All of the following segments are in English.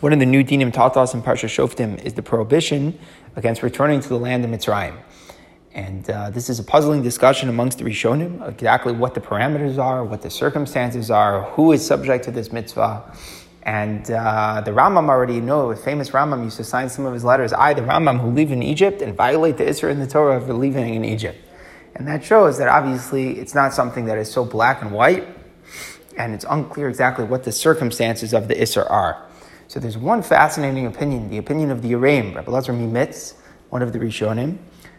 One of the new dinim taught us in Parsha Shoftim is the prohibition against returning to the land of Mitzrayim. And uh, this is a puzzling discussion amongst the Rishonim, exactly what the parameters are, what the circumstances are, who is subject to this mitzvah. And uh, the Rambam already you know, a famous Rambam used to sign some of his letters, I, the Rambam who live in Egypt and violate the Isser in the Torah for living in Egypt. And that shows that obviously it's not something that is so black and white, and it's unclear exactly what the circumstances of the Isser are. So there's one fascinating opinion, the opinion of the Yereim, Rabbi Lazar Mimitz, one of the Rishonim,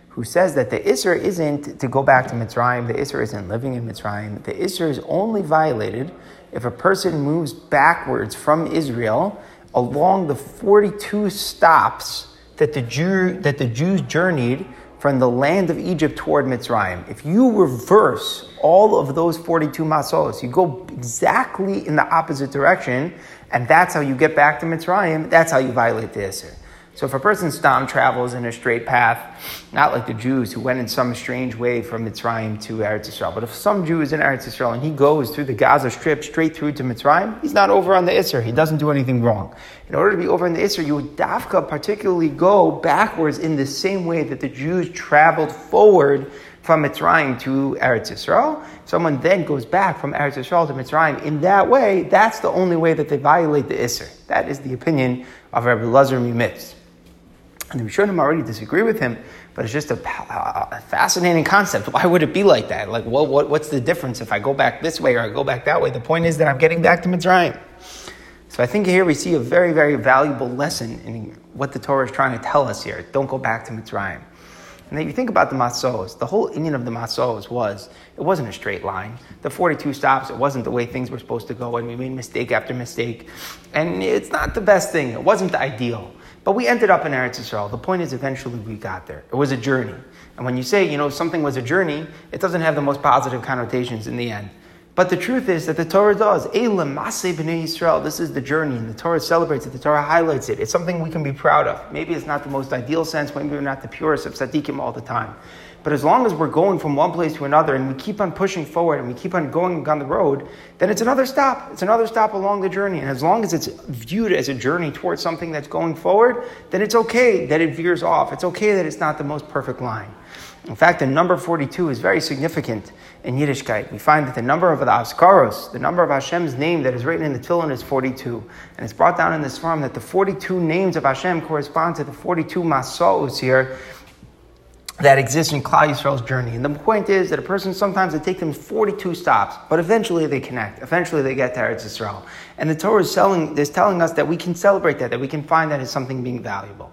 who says that the Isser isn't to go back to Mitzrayim, the Isser isn't living in Mitzrayim. The Isser is only violated if a person moves backwards from Israel along the 42 stops that the, Jew, that the Jews journeyed from the land of Egypt toward Mitzrayim. If you reverse all of those 42 masos, you go exactly in the opposite direction, and that's how you get back to Mitzrayim, that's how you violate the Isser. So if a person's stam travels in a straight path, not like the Jews who went in some strange way from Mitzrayim to Eretz Yisrael, but if some Jew is in Eretz Yisrael and he goes through the Gaza Strip straight through to Mitzrayim, he's not over on the Isser. He doesn't do anything wrong. In order to be over on the Isser, you would dafka particularly go backwards in the same way that the Jews traveled forward from Mitzrayim to Eretz Yisrael. Someone then goes back from Eretz Yisrael to Mitzrayim. In that way, that's the only way that they violate the Isser. That is the opinion of Rabbi Lazar Mimitz. And the Rishonim already disagree with him, but it's just a, a, fascinating concept. Why would it be like that? Like, what, what, what's the difference if I go back this way or I go back that way? The point is that I'm getting back to Mitzrayim. So I think here we see a very, very valuable lesson in what the Torah is trying to tell us here. Don't go back to Mitzrayim. And then you think about the masos, the whole inyan of the masos was, it wasn't a straight line. The 42 stops, it wasn't the way things were supposed to go, and we made mistake after mistake. And it's not the best thing. It wasn't the ideal. But we ended up in Eretz Yisrael. The point is, eventually we got there. It was a journey. And when you say, you know, something was a journey, it doesn't have the most positive connotations in the end. But the truth is that the Torah does. Yisrael. This is the journey, and the Torah celebrates it. The Torah highlights it. It's something we can be proud of. Maybe it's not the most ideal sense. Maybe we're not the purest of tzaddikim all the time. But as long as we're going from one place to another and we keep on pushing forward and we keep on going on the road, then it's another stop. It's another stop along the journey. And as long as it's viewed as a journey towards something that's going forward, then it's okay that it veers off. It's okay that it's not the most perfect line. In fact, the number 42 is very significant in Yiddishkeit. We find that the number of the Azkaros, the number of Hashem's name that is written in the Tefillin is 42. And it's brought down in this form that the 42 names of Hashem correspond to the 42 Masos here that exists in Klal Yisrael's journey. And the point is that a person sometimes it takes them 42 stops, but eventually they connect. Eventually they get to Eretz Yisrael. And the Torah is, selling, is telling us that we can celebrate that, that we can find that as something being valuable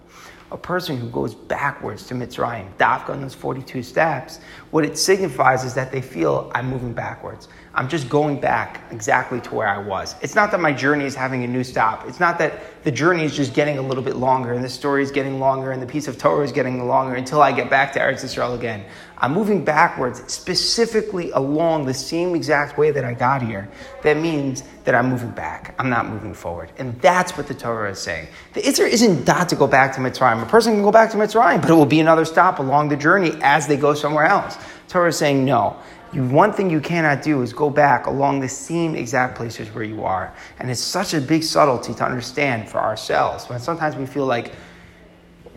a person who goes backwards to Mitzrayim, dafka on those 42 steps, what it signifies is that they feel I'm moving backwards. I'm just going back exactly to where I was. It's not that my journey is having a new stop. It's not that the journey is just getting a little bit longer and the story is getting longer and the piece of Torah is getting longer until I get back to Eretz Yisrael again. I'm moving backwards specifically along the same exact way that I got here. That means that I'm moving back. I'm not moving forward. And that's what the Torah is saying. The Isser isn't not to go back to Mitzrayim. A person can go back to Mitzrayim, but it will be another stop along the journey as they go somewhere else. Torah is saying no. You, one thing you cannot do is go back along the same exact places where you are. And it's such a big subtlety to understand for ourselves. When sometimes we feel like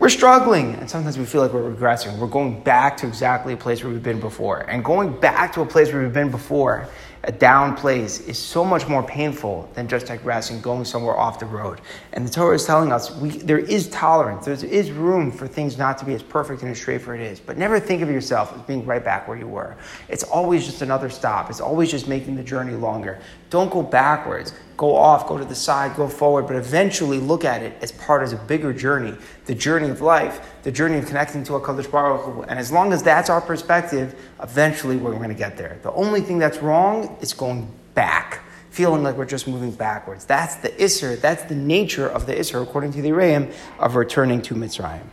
we're struggling. And sometimes we feel like we're regressing. We're going back to exactly a place where we've been before. And going back to a place where we've been before a down place is so much more painful than just digressing, going somewhere off the road. And the Torah is telling us we, there is tolerance, there is room for things not to be as perfect and as straight for it is. But never think of yourself as being right back where you were. It's always just another stop, it's always just making the journey longer. Don't go backwards, go off, go to the side, go forward, but eventually look at it as part of a bigger journey, the journey of life, the journey of connecting to a Kadosh Baruch Hu. And as long as that's our perspective, eventually we're going to get there. The only thing that's wrong is going back, feeling like we're just moving backwards. That's the Isser, that's the nature of the Isser, according to the Yereim, of returning to Mitzrayim.